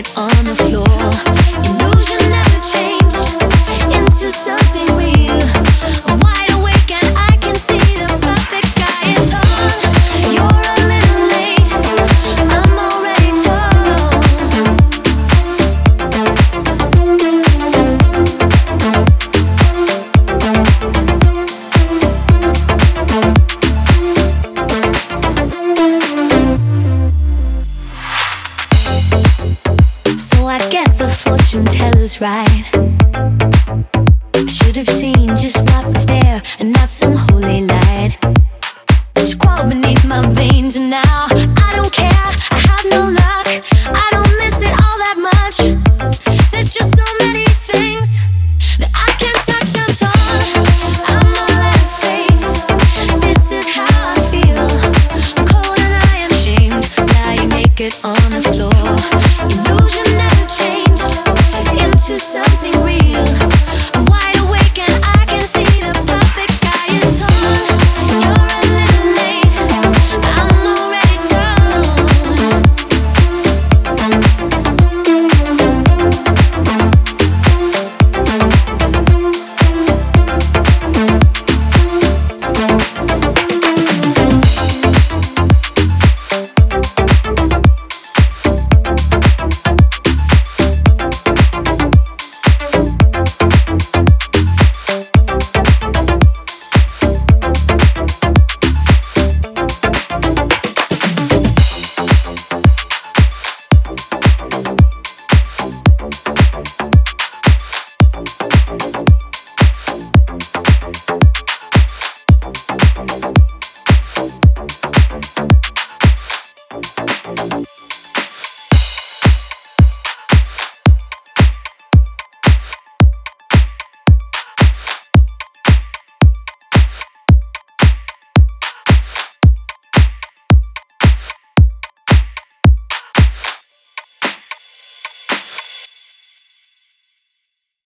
it on the floor. Illusion never changed into something fortune teller's right. I should have seen just what was there and not some holy light. It's crawled beneath my veins and now I don't care. I have no luck. I don't miss it all that much. There's just so many things that I can't touch. I'm torn. I'm all out of faith. This is how I feel. I'm cold and I am shamed. Lying naked on the floor. Illusion to something real.